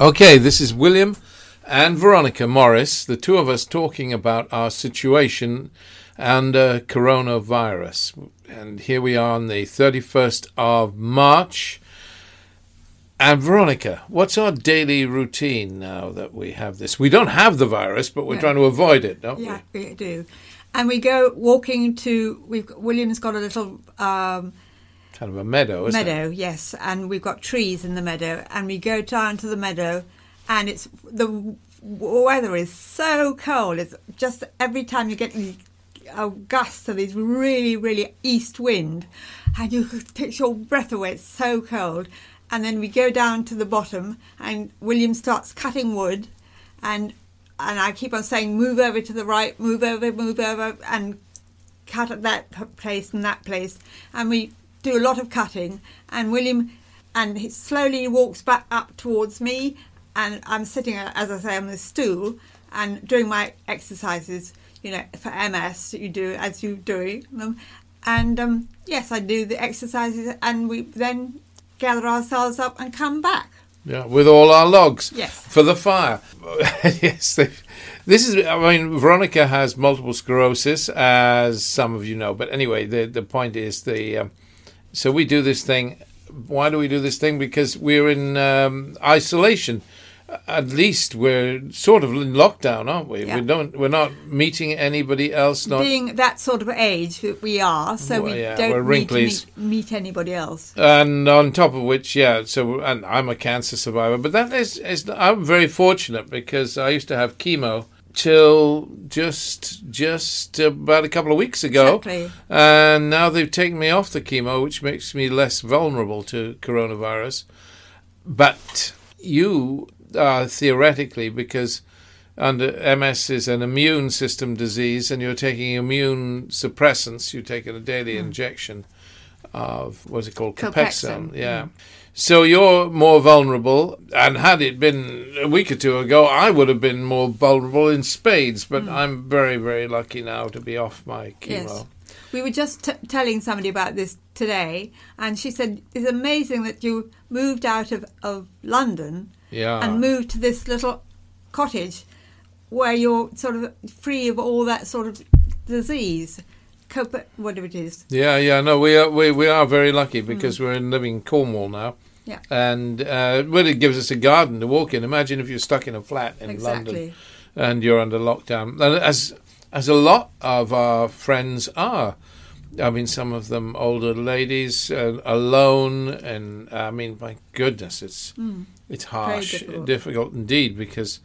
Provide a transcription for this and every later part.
Okay, this is William and Veronica Morris, the two of us talking about our situation and uh, coronavirus. And here we are on the 31st of March. And Veronica, what's our daily routine now that we have this? We don't have the virus, but we're No. trying to avoid it, don't we? Yeah, we do. And we go walking to. We've William's got a little um? Kind of a meadow, isn't it? meadow, yes, and we've got trees in the meadow, and we go down to the meadow, and it's the weather is so cold. It's just every time you get these uh, gusts of these really, really east wind, and you takes your breath away. It's so cold, and then we go down to the bottom, and William starts cutting wood, and and I keep on saying, move over to the right, move over, move over, and cut at that place and that place, and we do a lot of cutting. And William, and he slowly walks back up towards me, and I'm sitting, uh, as I say, on the stool and doing my exercises. You know, for MS, that you do as you do them, and um, yes, I do the exercises, and we then gather ourselves up and come back. Yeah, with all our logs. Yes. For the fire. yes. This is. I mean, Veronica has multiple sclerosis, as some of you know. But anyway, the the point is the. Um, so we do this thing. Why do we do this thing? Because we're in um, isolation. At least we're sort of in lockdown, aren't we? Yeah. We don't. We're not meeting anybody else. Not Being that sort of age that we are, so Well, we yeah, don't need to meet, meet anybody else. and on top of which, yeah. So, and I'm a cancer survivor, but that is, is I'm very fortunate because I used to have chemo till just just about a couple of weeks ago, Exactly. and now they've taken me off the chemo, which makes me less vulnerable to coronavirus. But you are theoretically because under MS is an immune system disease, and you're taking immune suppressants. You're taking a daily hmm. injection of what's it called, Copaxone. Yeah. Hmm. So you're more vulnerable, and had it been a week or two ago, I would have been more vulnerable in spades. But hmm. I'm very, very lucky now to be off my chemo. Yes. We were just t- telling somebody about this today, and she said, It's amazing that you moved out of, of London Yeah. and moved to this little cottage where you're sort of free of all that sort of disease. Whatever it is. Yeah, yeah, no, we are we, we are very lucky hmm. because we're in, living in Cornwall now. Mm. Yeah. And uh, well, it gives us a garden to walk in. Imagine if you're stuck in a flat in London and you're under lockdown, and as as a lot of our friends are. I mean, some of them older ladies uh, alone, and I mean, my goodness, it's it's harsh, difficult. difficult indeed, because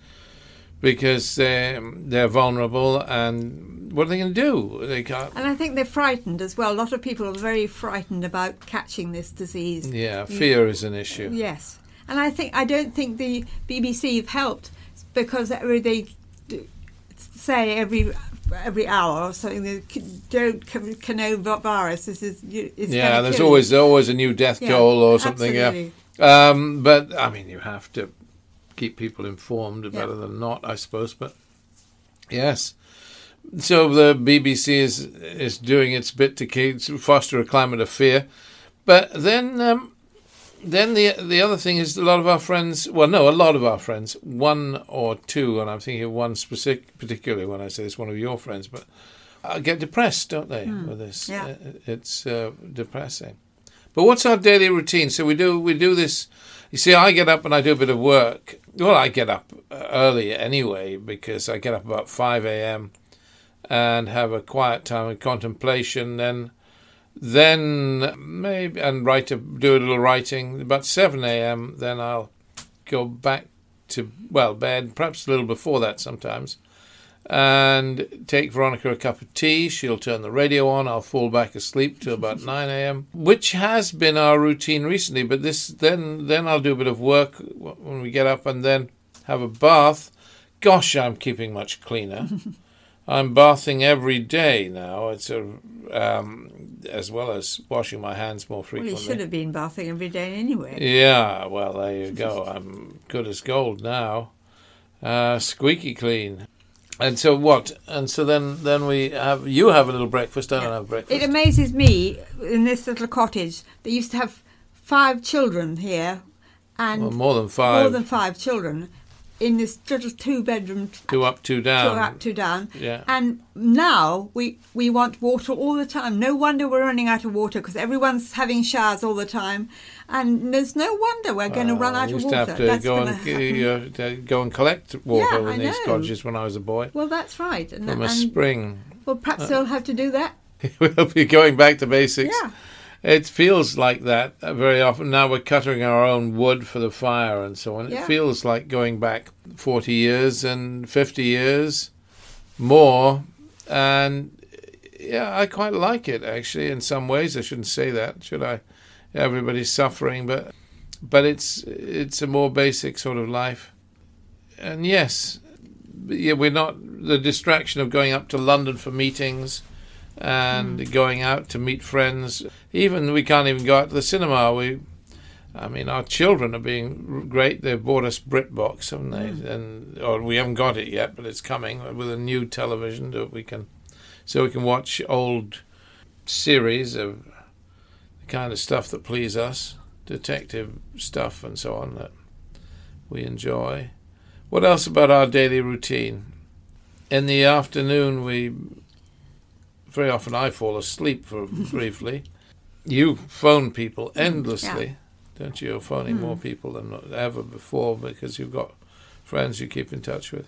because they're they're vulnerable, and what are they going to do? They can't. And I think they're frightened as well. A lot of people are very frightened about catching this disease. Yeah, fear is an issue. Yes, and I think I don't think the BBC have helped because they say every every hour or something. They don't coronavirus. This is you- is Yeah, there's always there's always a new death Yeah, toll or something. absolutely. Yeah, um, but I mean, you have to keep people informed Yeah. better than not, I suppose. But yes, so the BBC is is doing its bit to foster a climate of fear, but then. Um, then the the other thing is a lot of our friends. Well, no, a lot of our friends. One or two, and I'm thinking of one specific, particularly when I say it's one of your friends, but uh, get depressed, don't they, with this? Yeah. Uh, It's uh, depressing. But what's our daily routine? So we do we do this. You see, I get up and I do a bit of work. Well, I get up uh, early anyway because I get up about five a.m. and have a quiet time of contemplation. Then, then maybe and write a, do a little writing. About seven a.m. Then I'll go back to well bed, perhaps a little before that sometimes and take Veronica a cup of tea. She'll turn the radio on. I'll fall back asleep till about 9 a.m., which has been our routine recently. But this then then I'll do a bit of work when we get up and then have a bath. Gosh, I'm keeping much cleaner. I'm bathing every day now. It's a um, as well as washing my hands more frequently. Well, you should have been bathing every day anyway. Yeah, well, there you go. I'm good as gold now. Uh, squeaky clean. And so what? And so then, then we have you have a little breakfast. I don't have breakfast. It amazes me in this little cottage. They used to have five children here, and Well, more than five. more than five children in this little two bedroom two up, two down two up, two down. Yeah. And now we we want water all the time. No wonder we're running out of water because everyone's having showers all the time, and there's no wonder we're going to run Uh, I out of used water. to have to That's go and uh, go and collect water Yeah, in I these cottages when I was a boy Well, that's right. And, from a and spring. well, perhaps they'll have to do that. we'll be going back to basics. Yeah. It feels like that very often. Now we're cutting our own wood for the fire and so on. It feels like going back 40 years and 50 years more. And yeah, I quite like it actually in some ways. I shouldn't say that, should I? Everybody's suffering, but but it's it's a more basic sort of life. And yes, yeah, we're not the distraction of going up to London for meetings and hmm. going out to meet friends. Even we can't even go out to the cinema. We, I mean, our children are being great. They've bought us BritBox, haven't they? Hmm. And or we haven't got it yet, but it's coming with a new television that we can, so we can watch old series of the kind of stuff that please us, detective stuff and so on that we enjoy. What else about our daily routine? In the afternoon, we very often I fall asleep for mm-hmm. briefly. You phone people mm-hmm. endlessly, don't you? You're phoning more mm-hmm. people than ever before because you've got friends you keep in touch with.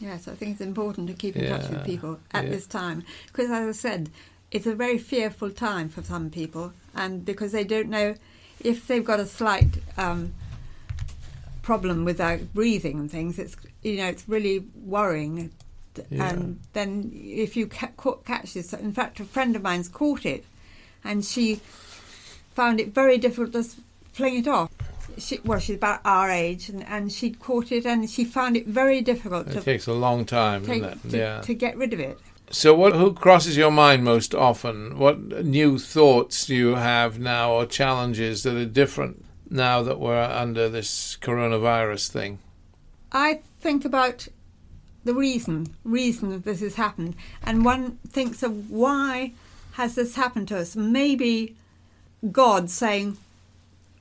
Yes, I think it's important to keep in touch with people at yeah. this time because, as I said, it's a very fearful time for some people, and because they don't know if they've got a slight um, problem with their breathing and things. It's you know it's really worrying. Yeah. And then if you ca- caught, catch this, in fact, a friend of mine's caught it, and she found it very difficult to fling it off. She, well, she's about our age, and, and she'd caught it, and she found it very difficult It to takes a long time, take, to, yeah. to get rid of it. So, what who crosses your mind most often? What new thoughts do you have now, or challenges that are different now that we're under this coronavirus thing? I think about the reason, reason that this has happened, and one thinks of why has this happened to us? Maybe God saying,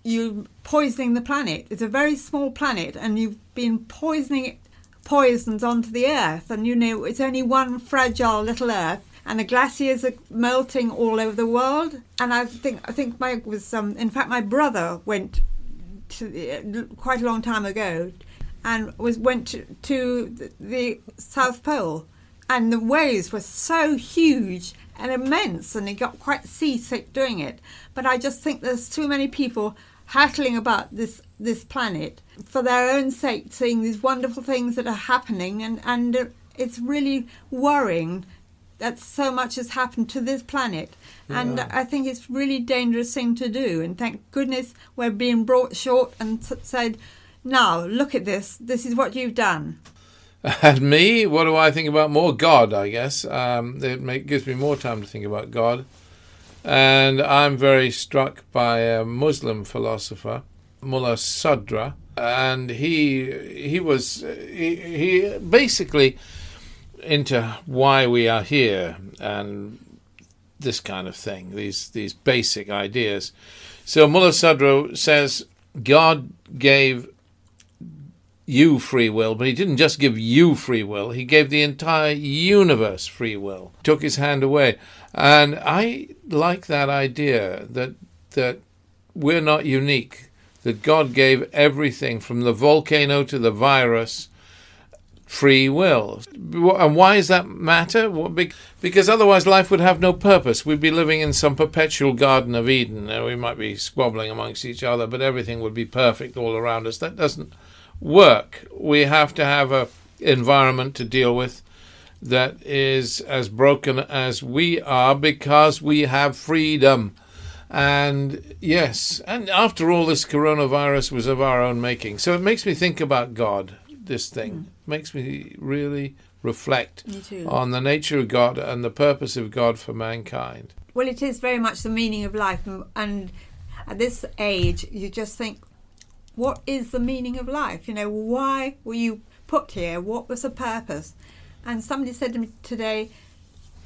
you're poisoning the planet. It's a very small planet, and you've been poisoning it, poisons onto the earth, and you know it's only one fragile little earth." And the glaciers are melting all over the world. And I think I think my was um, in fact my brother went to, uh, quite a long time ago and was went to, to the, the South Pole, and the waves were so huge and immense, and he got quite seasick doing it. But I just think there's too many people hattling about this this planet for their own sake, seeing these wonderful things that are happening, and and it's really worrying that so much has happened to this planet. And I think it's really dangerous thing to do. And thank goodness we're being brought short and said, now look at this. This is what you've done. And me, what do I think about more? God, I guess. Um, it make, gives me more time to think about God. And I'm very struck by a Muslim philosopher, Mullah Sadra, and he he was he, he basically into why we are here and this kind of thing, these these basic ideas. So Mullah Sadra says God gave you free will, but he didn't just give you free will, he gave the entire universe free will. Took his hand away. And I like that idea that that we're not unique, that God gave everything from the volcano to the virus free will. And why does that matter? Because otherwise life would have no purpose. We'd be living in some perpetual Garden of Eden. We might be squabbling amongst each other, but everything would be perfect all around us. That doesn't work. We have to have a environment to deal with that is as broken as we are because we have freedom. And yes, and after all, this coronavirus was of our own making. So it makes me think about God, this thing. Mm. Makes me really reflect Me on the nature of God and the purpose of God for mankind. Well, it is very much the meaning of life. And at this age, you just think, what is the meaning of life? You know, why were you put here? What was the purpose? And somebody said to me today,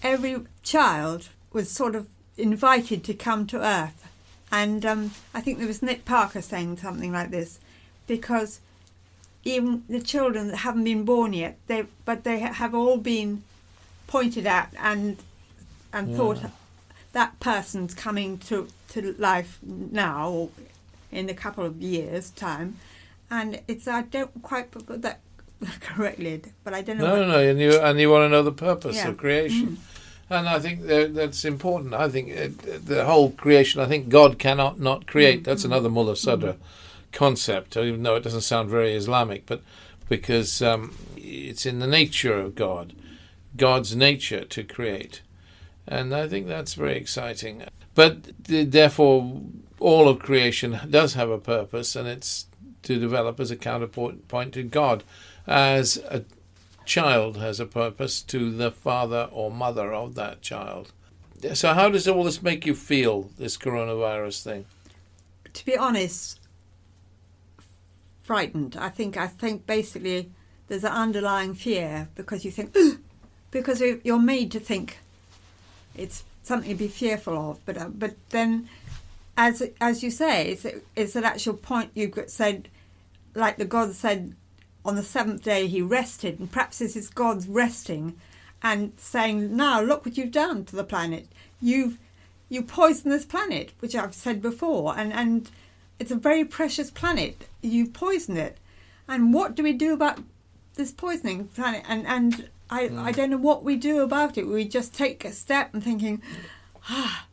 every child was sort of invited to come to Earth. And um, I think there was Nick Parker saying something like this. because even the children that haven't been born yet, they but they have all been pointed at and and Yeah. thought that person's coming to to life now or in a couple of years time, and it's I don't quite put that correctly, but I don't know. No, no, no, and you and you want to know the purpose Yeah. of creation, mm. and I think that, that's important. I think it, the whole creation. I think God cannot not create. Mm, that's mm, another Mullah Sadra concept, uh, even though it doesn't sound very Islamic, but because um, it's in the nature of God, God's nature to create, and I think that's very exciting. But therefore, all of creation does have a purpose, and it's to develop as a counterpoint to God, as a child has a purpose to the father or mother of that child. So, how does all this make you feel, this coronavirus thing? to be honest, frightened. I think I think basically there's an underlying fear because you think because you- you're made to think it's something to be fearful of. But uh, but then, as as you say, it's it's an actual point you got said, like the God said on the seventh day he rested, and perhaps this is God's resting and saying, now look what you've done to the planet. You've you poison this planet, which I've said before, and, and it's a very precious planet. You poison it. And what do we do about this poisoning planet? And and I, I don't know what we do about it. We just take a step and thinking, ah,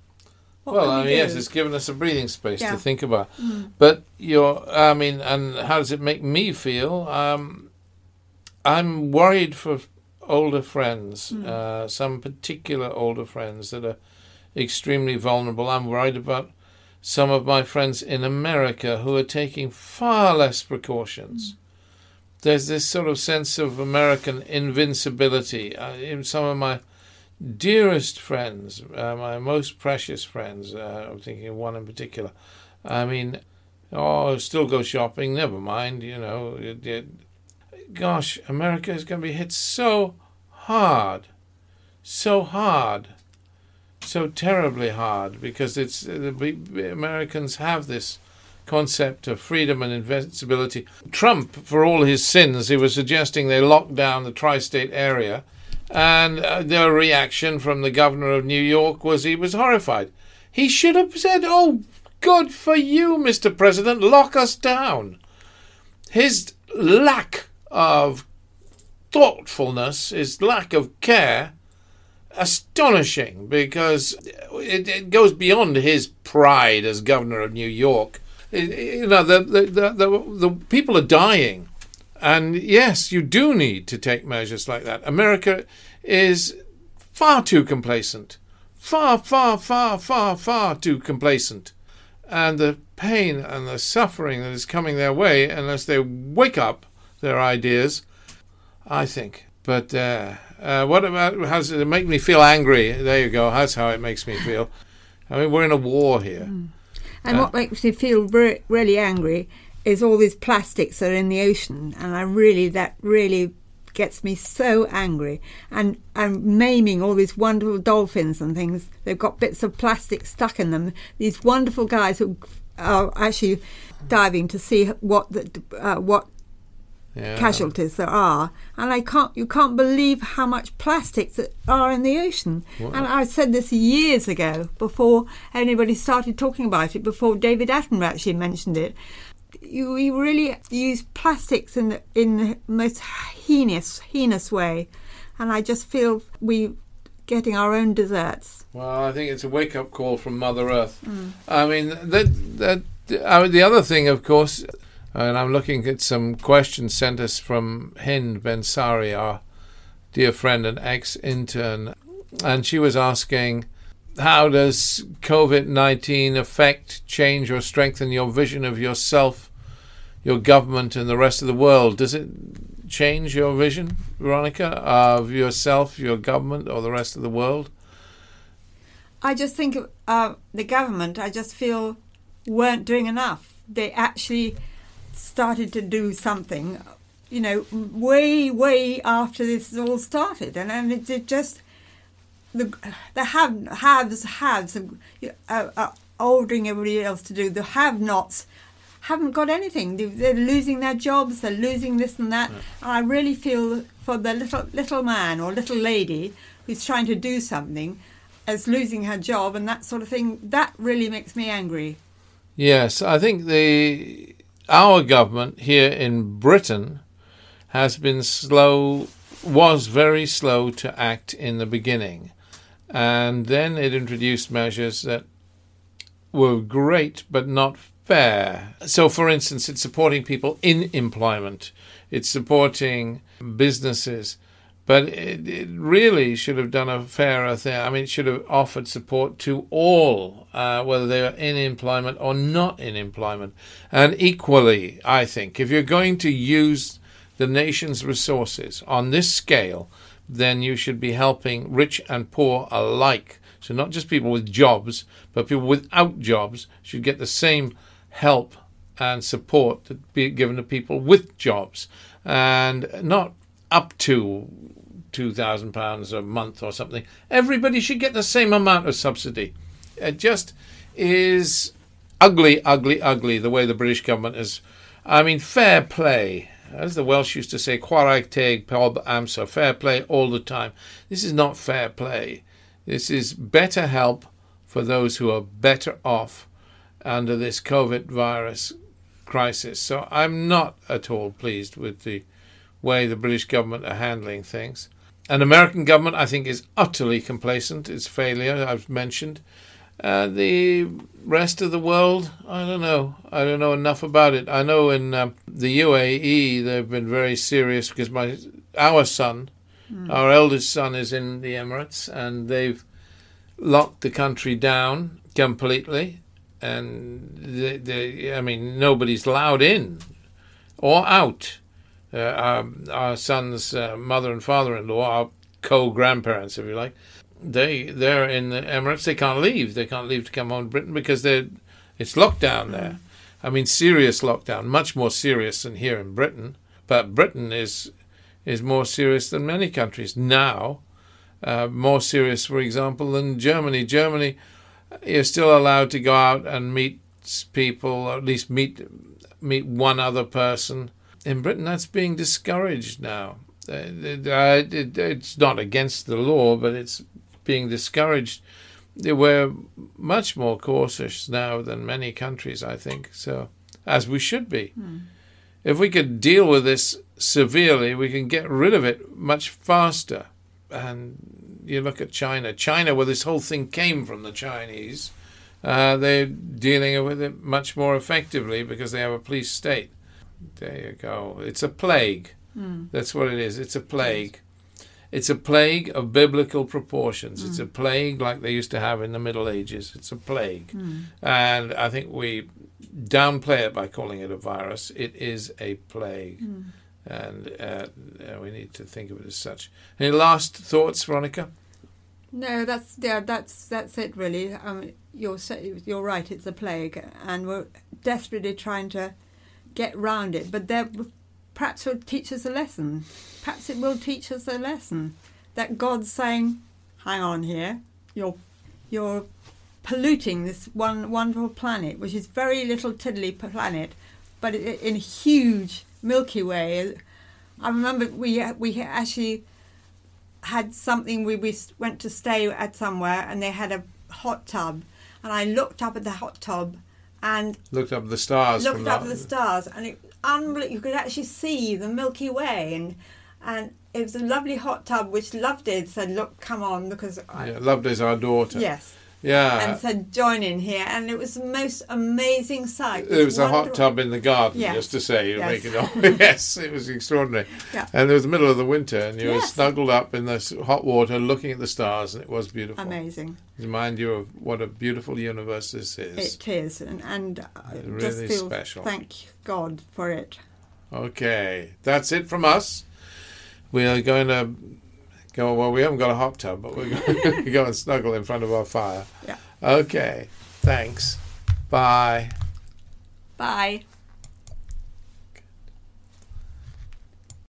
what well, I we mean, yes, it's given us a breathing space Yeah. to think about. But you're, I mean, and how does it make me feel? Um, I'm worried for older friends, uh, some particular older friends that are extremely vulnerable. I'm worried about some of my friends in America who are taking far less precautions. There's this sort of sense of American invincibility. Uh, in some of my dearest friends, uh, my most precious friends, uh, I'm thinking of one in particular. I mean, oh, still go shopping, never mind, you know. It, it, gosh, America is going to be hit so hard, so hard, so terribly hard because it's the the Americans have this concept of freedom and invincibility. Trump, for all his sins, he was suggesting they lock down the tri-state area, and uh, the reaction from the governor of New York was he was horrified. He should have said, "Oh, good for you, Mr. President, lock us down." His lack of thoughtfulness, his lack of care, astonishing because it, it goes beyond his pride as governor of New York. It- you know, the, the, the, the, the people are dying. And yes, you do need to take measures like that. America is far too complacent. Far, far, far, far, far too complacent. And the pain and the suffering that is coming their way, unless they wake up their ideas, I think. But uh, uh, what about, how does it make me feel angry? There you go, that's how it makes me feel. I mean, we're in a war here. And what makes me feel re- really angry is all these plastics that are in the ocean, and I really that really gets me so angry. And I'm maiming all these wonderful dolphins and things. They've got bits of plastic stuck in them. These wonderful guys who are actually diving to see what the uh, what Yeah. casualties there are, and I can't. You can't believe how much plastics that are in the ocean. And I said this years ago, before anybody started talking about it, before David Attenborough actually mentioned it. You, we really use plastics in the, in the most heinous heinous way, and I just feel we getting our own deserts. Well, I think it's a wake up call from Mother Earth. Mm. I mean, that that I mean, the other thing, of course, and I'm looking at some questions sent us from Hind Bensari, our dear friend and ex intern, and she was asking. How does COVID 19 affect, change, or strengthen your vision of yourself, your government, and the rest of the world? Does it change your vision, Veronica, of yourself, your government, or the rest of the world? I just think uh, the government, I just feel, weren't doing enough. They actually started to do something, you know, way, way after this all started. And, and it, it just, the, the have, haves, haves, uh, uh, ordering everybody else to do, the have nots haven't got anything. They- They're losing their jobs. They're losing this and that. And I really feel for the little little man or little lady who's trying to do something, as losing her job and that sort of thing. That really makes me angry. Yes, I think the our government here in Britain has been slow, was very slow to act in the beginning, and then it introduced measures that were great but not fair. So, for instance, it's supporting people in employment, it's supporting businesses. But it, it really should have done a fairer thing. I mean, it should have offered support to all, uh, whether they are in employment or not in employment. And equally, I think, if you're going to use the nation's resources on this scale, then you should be helping rich and poor alike. So, not just people with jobs, but people without jobs should get the same help and support that be given to people with jobs, and not up to two thousand pounds a month or something. Everybody should get the same amount of subsidy. It just is ugly, ugly, ugly the way the British government is. I mean, fair play. As the Welsh used to say, chwarae teg pob amser, fair play all the time. This is not fair play. This is better help for those who are better off under this COVID virus crisis. So I'm not at all pleased with the way the British government are handling things. An American government, I think, is utterly complacent. Its failure, I've mentioned. Uh, the rest of the world, I don't know. I don't know enough about it. I know in um, the UAE they've been very serious because my our son, our eldest son, is in the Emirates, and they've locked the country down completely. And I mean, nobody's allowed in or out. Uh, our, our son's uh, mother and father-in-law, our co-grandparents, if you like, they they're in the Emirates. They can't leave. They can't leave to come home to Britain because they it's lockdown there. I mean, serious lockdown, much more serious than here in Britain. But Britain is is more serious than many countries now. Uh, more serious, for example, than Germany. Germany, you're still allowed to go out and meet people, or at least meet meet one other person. In Britain, that's being discouraged now. Uh, it- it- it's not against the law, but it's being discouraged. We're much more cautious now than many countries, I think. So, as we should be. If we could deal with this severely, we can get rid of it much faster. And you look at China. China, where this whole thing came from the Chinese, uh, they're dealing with it much more effectively because they have a police state. There you go. It's a plague. Hmm. That's what it is. It's a plague. It's a plague of biblical proportions. It's a hmm. plague like they used to have in the Middle Ages. It's a plague. Hmm. And I think we downplay it by calling it a virus. It is a plague. And uh, uh, we need to think of it as such. Any last thoughts, Veronica? No, that's yeah, that's that's it really. Um, you're you're right. It's a plague, and we're desperately trying to get round it. But there, perhaps will teach us a lesson. Perhaps it will teach us a lesson that God's saying, "Hang on here, you're you're polluting this one wonderful planet, which is very little tiddly planet, but in a huge Milky Way." I remember we we actually had something we, we went to stay at somewhere and they had a hot tub and I looked up at the hot tub and Looked up the stars. looked up at the stars and it you could actually see the Milky Way and and it was a lovely hot tub which Loveday said look come on because I, Yeah, Loveday's our daughter. yes Yeah. and said join in here and it was the most amazing sight There was a hot tub in the garden, Yes. just to say, you Yes. make it yes, it was extraordinary. Yeah. And it was the middle of the winter, and you were snuggled up in this hot water, looking at the stars, and it was beautiful. amazing Remind you of what a beautiful universe this is. it is and, and uh, It just really feel special. thank God for it Okay, that's it from us. We are going to go. Well, we haven't got a hot tub, but we're going to go and snuggle in front of our fire. Yeah. Okay. Thanks. Bye. bye